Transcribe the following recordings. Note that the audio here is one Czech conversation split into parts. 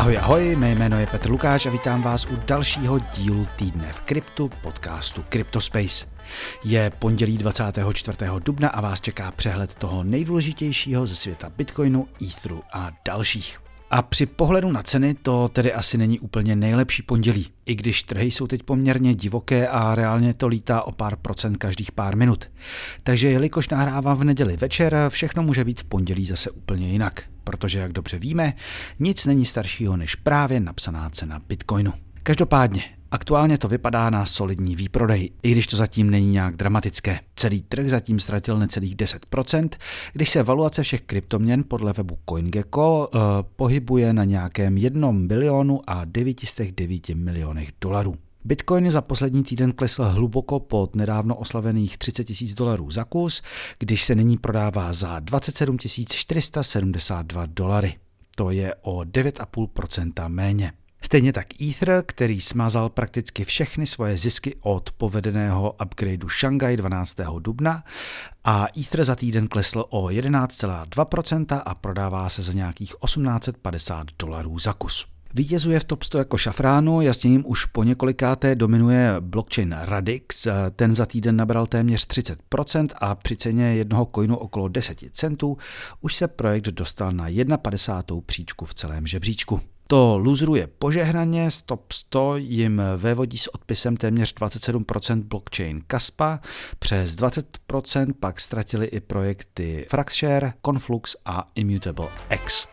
Ahoj, ahoj, mé jméno je Petr Lukáš a vítám vás u dalšího dílu týdne v kryptu podcastu Cryptospace. Je pondělí 24. dubna a vás čeká přehled toho nejdůležitějšího ze světa Bitcoinu, Etheru a dalších. A při pohledu na ceny to tedy asi není úplně nejlepší pondělí, i když trhy jsou teď poměrně divoké a reálně to lítá o pár procent každých pár minut. Takže jelikož nahrávám v neděli večer, všechno může být v pondělí zase úplně jinak, protože jak dobře víme, nic není staršího než právě napsaná cena Bitcoinu. Každopádně, Aktuálně to vypadá na solidní výprodej, i když to zatím není nějak dramatické. Celý trh zatím ztratil necelých 10%, když se valuace všech kryptoměn podle webu CoinGecko uh, pohybuje na nějakém 1 bilionu a 909 milionech dolarů. Bitcoin za poslední týden klesl hluboko pod nedávno oslavených 30 tisíc dolarů za kus, když se nyní prodává za 27 472 dolary. To je o 9,5% méně. Stejně tak Ether, který smazal prakticky všechny svoje zisky od povedeného upgradeu Shanghai 12. dubna a Ether za týden klesl o 11,2% a prodává se za nějakých 1850 dolarů za kus. Vítězuje v top 100 jako šafránu, jasně jim už po několikáté dominuje blockchain Radix, ten za týden nabral téměř 30% a při ceně jednoho coinu okolo 10 centů už se projekt dostal na 51. příčku v celém žebříčku. To luzruje požehnaně, Stop 100 jim vévodí s odpisem téměř 27% blockchain Kaspa, přes 20% pak ztratili i projekty Fraxshare, Conflux a Immutable X.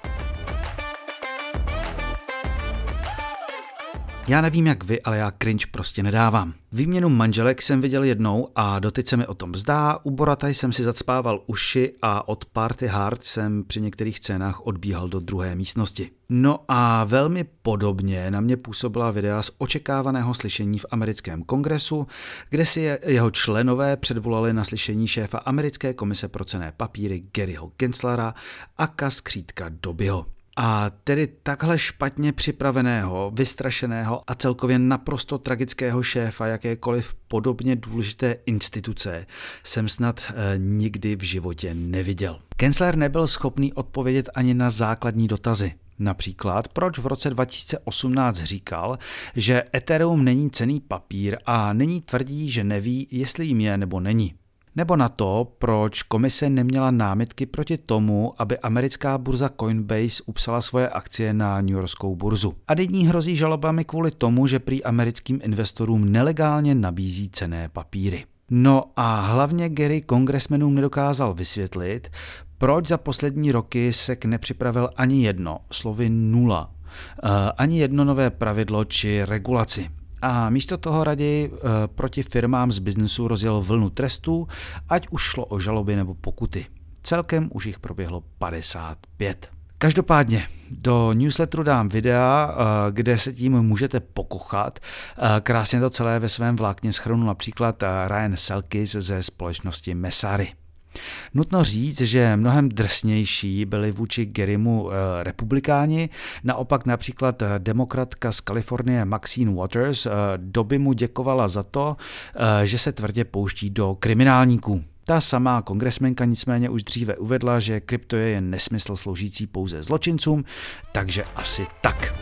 Já nevím jak vy, ale já cringe prostě nedávám. Výměnu manželek jsem viděl jednou a doteď se mi o tom zdá, u Borataj jsem si zacpával uši a od Party Hard jsem při některých scénách odbíhal do druhé místnosti. No a velmi podobně na mě působila videa z očekávaného slyšení v americkém kongresu, kde si jeho členové předvolali na slyšení šéfa americké komise pro cené papíry Garyho Genslera a kaskřítka Dobyho. A tedy takhle špatně připraveného, vystrašeného a celkově naprosto tragického šéfa jakékoliv podobně důležité instituce jsem snad e, nikdy v životě neviděl. Kensler nebyl schopný odpovědět ani na základní dotazy. Například, proč v roce 2018 říkal, že Ethereum není cený papír a nyní tvrdí, že neví, jestli jim je nebo není. Nebo na to, proč komise neměla námitky proti tomu, aby americká burza Coinbase upsala svoje akcie na New Yorkskou burzu. A nyní hrozí žalobami kvůli tomu, že prý americkým investorům nelegálně nabízí cené papíry. No a hlavně Gary kongresmenům nedokázal vysvětlit, proč za poslední roky SEC nepřipravil ani jedno, slovy nula, eh, ani jedno nové pravidlo či regulaci. A místo toho raději e, proti firmám z biznesu rozjel vlnu trestů, ať už šlo o žaloby nebo pokuty. Celkem už jich proběhlo 55. Každopádně do newsletteru dám videa, eh, kde se tím můžete pokochat. Eh, krásně to celé ve svém vlákně schrnul například Ryan Selkis ze společnosti Mesary. Nutno říct, že mnohem drsnější byli vůči Garymu eh, republikáni, naopak například eh, demokratka z Kalifornie Maxine Waters eh, doby mu děkovala za to, že se tvrdě pouští do kriminálníků. Ta samá kongresmenka nicméně už dříve uvedla, že krypto je jen nesmysl sloužící pouze zločincům, takže asi tak.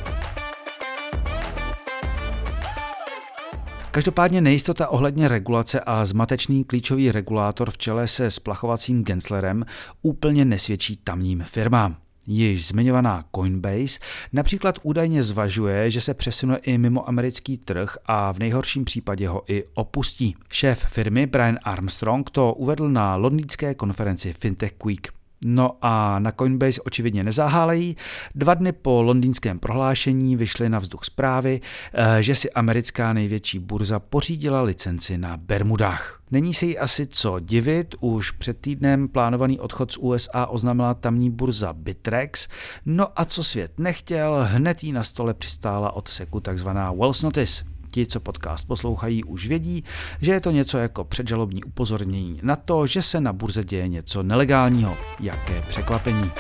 Každopádně nejistota ohledně regulace a zmatečný klíčový regulátor v čele se splachovacím Genslerem úplně nesvědčí tamním firmám. Již zmiňovaná Coinbase například údajně zvažuje, že se přesune i mimo americký trh a v nejhorším případě ho i opustí. Šéf firmy Brian Armstrong to uvedl na londýnské konferenci Fintech Week. No a na Coinbase očividně nezahálejí. Dva dny po londýnském prohlášení vyšly na vzduch zprávy, eh, že si americká největší burza pořídila licenci na Bermudách. Není si jí asi co divit, už před týdnem plánovaný odchod z USA oznámila tamní burza Bitrex, no a co svět nechtěl, hned jí na stole přistála od seku takzvaná Wells Notice. Ti, co podcast poslouchají, už vědí, že je to něco jako předžalobní upozornění na to, že se na burze děje něco nelegálního. Jaké překvapení.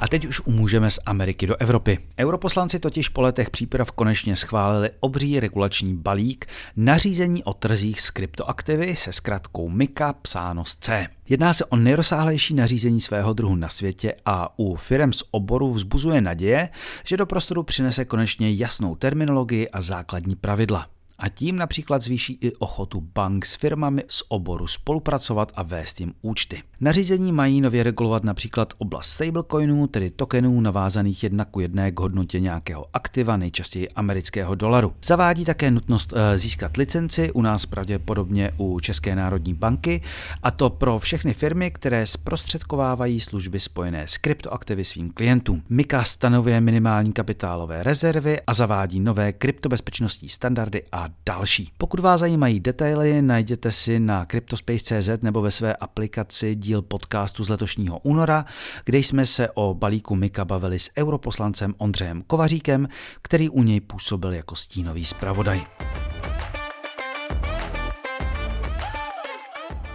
A teď už umůžeme z Ameriky do Evropy. Europoslanci totiž po letech příprav konečně schválili obří regulační balík nařízení o trzích s kryptoaktivy se zkratkou MICA psáno z C. Jedná se o nejrozsáhlejší nařízení svého druhu na světě a u firm z oboru vzbuzuje naděje, že do prostoru přinese konečně jasnou terminologii a základní pravidla a tím například zvýší i ochotu bank s firmami z oboru spolupracovat a vést jim účty. Nařízení mají nově regulovat například oblast stablecoinů, tedy tokenů navázaných jedna ku jedné k hodnotě nějakého aktiva, nejčastěji amerického dolaru. Zavádí také nutnost eh, získat licenci, u nás pravděpodobně u České národní banky, a to pro všechny firmy, které zprostředkovávají služby spojené s kryptoaktivy svým klientům. Mika stanovuje minimální kapitálové rezervy a zavádí nové kryptobezpečnostní standardy a další. Pokud vás zajímají detaily, najděte si na cryptospace.cz nebo ve své aplikaci díl podcastu z letošního února, kde jsme se o balíku Mika bavili s europoslancem Ondřejem Kovaříkem, který u něj působil jako stínový zpravodaj.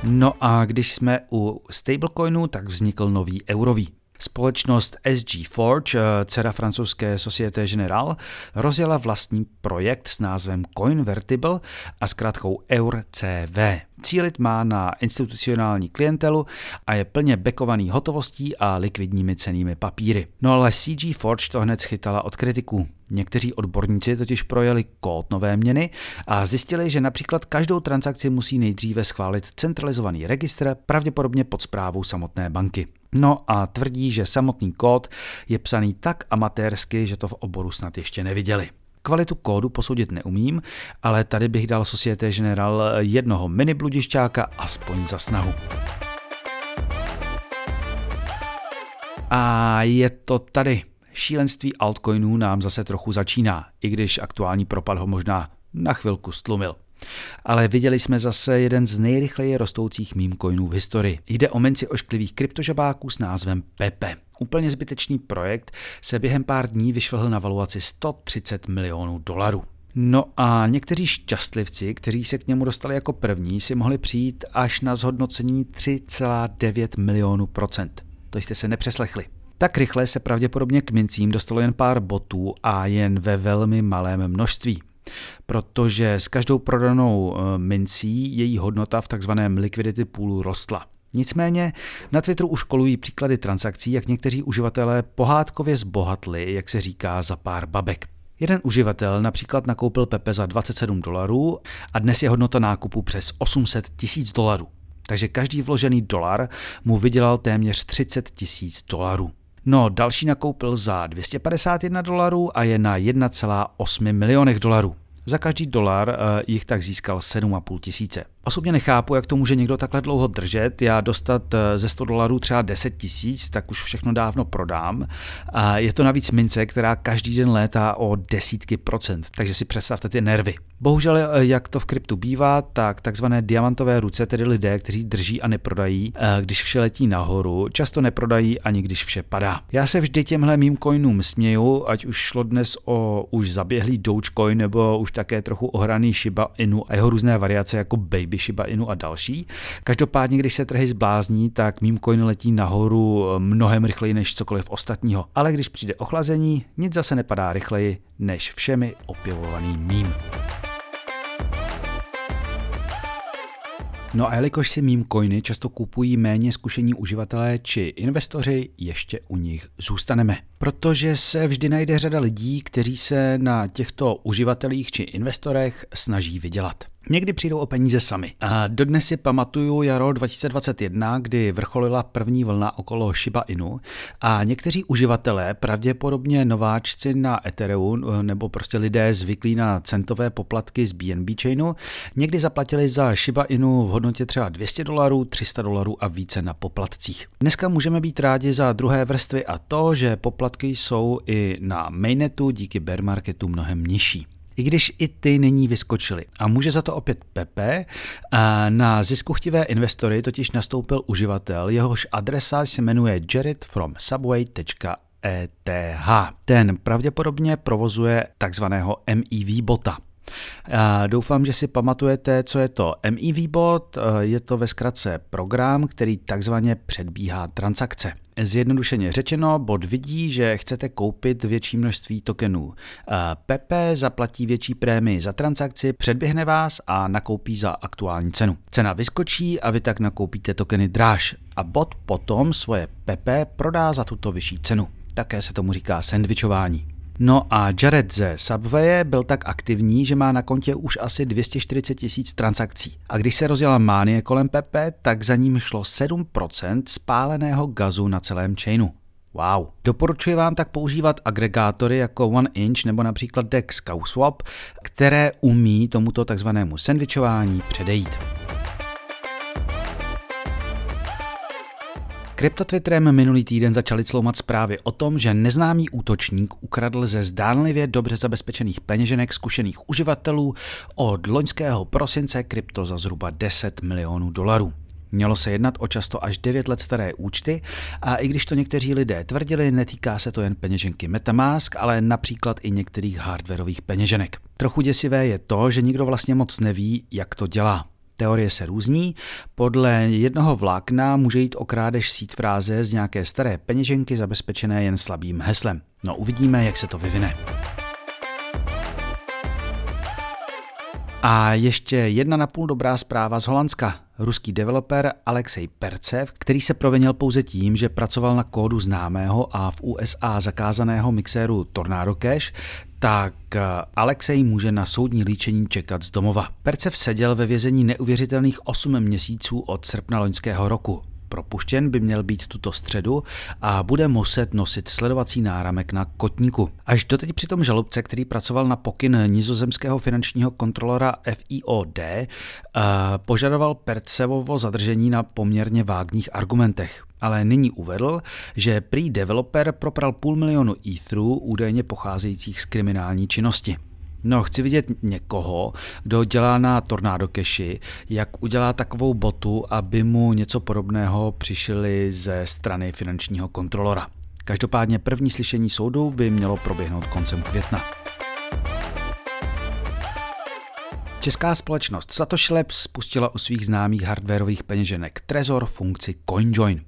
No a když jsme u stablecoinu, tak vznikl nový eurový. Společnost SG Forge, eh, dcera francouzské Société Générale, rozjela vlastní projekt s názvem Coinvertible a zkrátkou EUR-CV. Cílit má na institucionální klientelu a je plně bekovaný hotovostí a likvidními cenými papíry. No ale CG Forge to hned schytala od kritiků. Někteří odborníci totiž projeli kód nové měny a zjistili, že například každou transakci musí nejdříve schválit centralizovaný registr, pravděpodobně pod zprávou samotné banky. No a tvrdí, že samotný kód je psaný tak amatérsky, že to v oboru snad ještě neviděli. Kvalitu kódu posoudit neumím, ale tady bych dal Societe General jednoho mini bludišťáka aspoň za snahu. A je to tady. Šílenství altcoinů nám zase trochu začíná, i když aktuální propad ho možná na chvilku stlumil. Ale viděli jsme zase jeden z nejrychleji rostoucích meme v historii. Jde o menci ošklivých kryptožabáků s názvem Pepe. Úplně zbytečný projekt se během pár dní vyšvihl na valuaci 130 milionů dolarů. No a někteří šťastlivci, kteří se k němu dostali jako první, si mohli přijít až na zhodnocení 3,9 milionů procent. To jste se nepřeslechli. Tak rychle se pravděpodobně k mincím dostalo jen pár botů a jen ve velmi malém množství protože s každou prodanou eh, mincí její hodnota v takzvaném liquidity poolu rostla. Nicméně na Twitteru už kolují příklady transakcí, jak někteří uživatelé pohádkově zbohatli, jak se říká, za pár babek. Jeden uživatel například nakoupil Pepe za 27 dolarů a dnes je hodnota nákupu přes 800 tisíc dolarů. Takže každý vložený dolar mu vydělal téměř 30 tisíc dolarů. No, další nakoupil za 251 dolarů a je na 1,8 milionech dolarů. Za každý dolar uh, jich tak získal 7,5 tisíce. Osobně nechápu, jak to může někdo takhle dlouho držet. Já dostat eh, ze 100 dolarů třeba 10 tisíc, tak už všechno dávno prodám. A je to navíc mince, která každý den létá o desítky procent, takže si představte ty nervy. Bohužel, eh, jak to v kryptu bývá, tak takzvané diamantové ruce, tedy lidé, kteří drží a neprodají, eh, když vše letí nahoru, často neprodají ani když vše padá. Já se vždy těmhle mým coinům směju, ať už šlo dnes o už zaběhlý Dogecoin nebo už také trochu ohraný Shiba Inu a jeho různé variace jako Baby Baby, Shiba Inu a další. Každopádně, když se trhy zblázní, tak mým coin letí nahoru mnohem rychleji než cokoliv ostatního. Ale když přijde ochlazení, nic zase nepadá rychleji než všemi opěvovaný mím. No a jelikož si meme coiny často kupují méně zkušení uživatelé či investoři, ještě u nich zůstaneme. Protože se vždy najde řada lidí, kteří se na těchto uživatelích či investorech snaží vydělat. Někdy přijdou o peníze sami. A dodnes si pamatuju jaro 2021, kdy vrcholila první vlna okolo Shiba Inu a někteří uživatelé, pravděpodobně nováčci na Ethereum nebo prostě lidé zvyklí na centové poplatky z BNB chainu, někdy zaplatili za Shiba Inu v hodnotě třeba 200 dolarů, 300 dolarů a více na poplatcích. Dneska můžeme být rádi za druhé vrstvy a to, že poplatky jsou i na mainnetu díky bear marketu mnohem nižší i když i ty nyní vyskočily. A může za to opět Pepe. Na ziskuchtivé investory totiž nastoupil uživatel, jehož adresa se jmenuje Jared from Subway.eth. Ten pravděpodobně provozuje takzvaného MEV bota. Doufám, že si pamatujete, co je to MEV bot. Je to ve zkratce program, který takzvaně předbíhá transakce. Zjednodušeně řečeno, bot vidí, že chcete koupit větší množství tokenů. Pepe zaplatí větší prémii za transakci, předběhne vás a nakoupí za aktuální cenu. Cena vyskočí a vy tak nakoupíte tokeny dráž a bot potom svoje Pepe prodá za tuto vyšší cenu. Také se tomu říká sandvičování. No a Jared ze Subway byl tak aktivní, že má na kontě už asi 240 tisíc transakcí. A když se rozjela mánie kolem Pepe, tak za ním šlo 7% spáleného gazu na celém chainu. Wow. Doporučuji vám tak používat agregátory jako OneInch nebo například Dex Swap, které umí tomuto takzvanému sandvičování předejít. Kryptotwitterem minulý týden začaly cloumat zprávy o tom, že neznámý útočník ukradl ze zdánlivě dobře zabezpečených peněženek zkušených uživatelů od loňského prosince krypto za zhruba 10 milionů dolarů. Mělo se jednat o často až 9 let staré účty a i když to někteří lidé tvrdili, netýká se to jen peněženky Metamask, ale například i některých hardwareových peněženek. Trochu děsivé je to, že nikdo vlastně moc neví, jak to dělá. Teorie se různí. Podle jednoho vlákna může jít o krádež sít fráze z nějaké staré peněženky zabezpečené jen slabým heslem. No uvidíme, jak se to vyvine. A ještě jedna napůl dobrá zpráva z Holandska. Ruský developer Alexej Percev, který se provinil pouze tím, že pracoval na kódu známého a v USA zakázaného mixéru Tornado Cash, tak eh, Alexej může na soudní líčení čekat z domova. Percev seděl ve vězení neuvěřitelných 8 měsíců od srpna loňského roku. Propuštěn by měl být tuto středu a bude muset nosit sledovací náramek na kotníku. Až doteď přitom žalobce, který pracoval na pokyn nizozemského finančního kontrolora FIOD, eh, požadoval Percevovo zadržení na poměrně vágních argumentech ale nyní uvedl, že prý developer propral půl milionu etherů údajně pocházejících z kriminální činnosti. No, chci vidět někoho, kdo dělá na Tornado Cashi, jak udělá takovou botu, aby mu něco podobného přišli ze strany finančního kontrolora. Každopádně první slyšení soudu by mělo proběhnout koncem května. Česká společnost Satoshi Labs spustila u svých známých hardwareových peněženek Trezor funkci CoinJoin.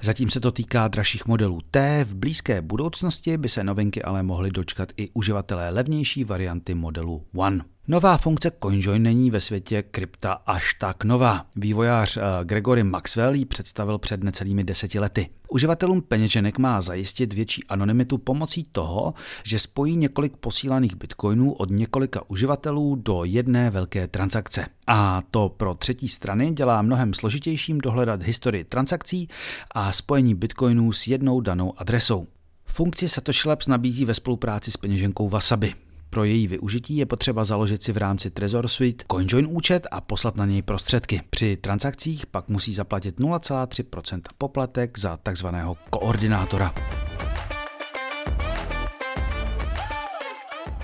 Zatím se to týká dražších modelů T, v blízké budoucnosti by se novinky ale mohly dočkat i uživatelé levnější varianty modelu One. Nová funkce CoinJoin není ve světě krypta až tak nová. Vývojář eh, Gregory Maxwell ji představil před necelými deseti lety. Uživatelům peněženek má zajistit větší anonymitu pomocí toho, že spojí několik posílaných bitcoinů od několika uživatelů do jedné velké transakce. A to pro třetí strany dělá mnohem složitějším dohledat historii transakcí a spojení bitcoinů s jednou danou adresou. Funkci Satoshi Labs nabízí ve spolupráci s peněženkou Wasabi. Pro její využití je potřeba založit si v rámci Trezor Suite CoinJoin účet a poslat na něj prostředky. Při transakcích pak musí zaplatit 0,3% poplatek za takzvaného koordinátora.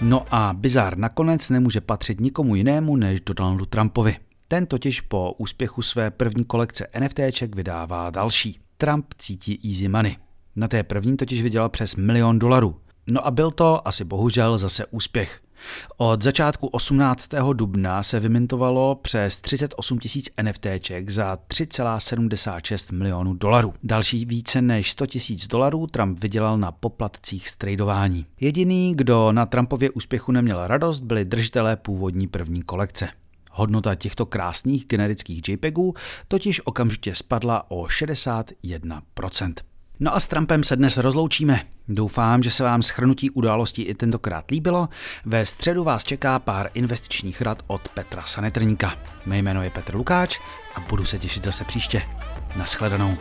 No a bizár nakonec nemůže patřit nikomu jinému než Donaldu Trumpovi. Ten totiž po úspěchu své první kolekce NFTček vydává další. Trump cítí easy money. Na té první totiž vydělal přes milion dolarů. No a byl to asi bohužel zase úspěch. Od začátku 18. dubna se vymintovalo přes 38 tisíc NFTček za 3,76 milionů dolarů. Další více než 100 tisíc dolarů Trump vydělal na poplatcích z tradování. Jediný, kdo na Trumpově úspěchu neměl radost, byli držitelé původní první kolekce. Hodnota těchto krásných generických JPEGů totiž okamžitě spadla o 61%. No a s Trumpem se dnes rozloučíme. Doufám, že se vám schrnutí událostí i tentokrát líbilo. Ve středu vás čeká pár investičních rad od Petra Sanetrníka. Mé jméno je Petr Lukáč a budu se těšit zase příště. Naschledanou.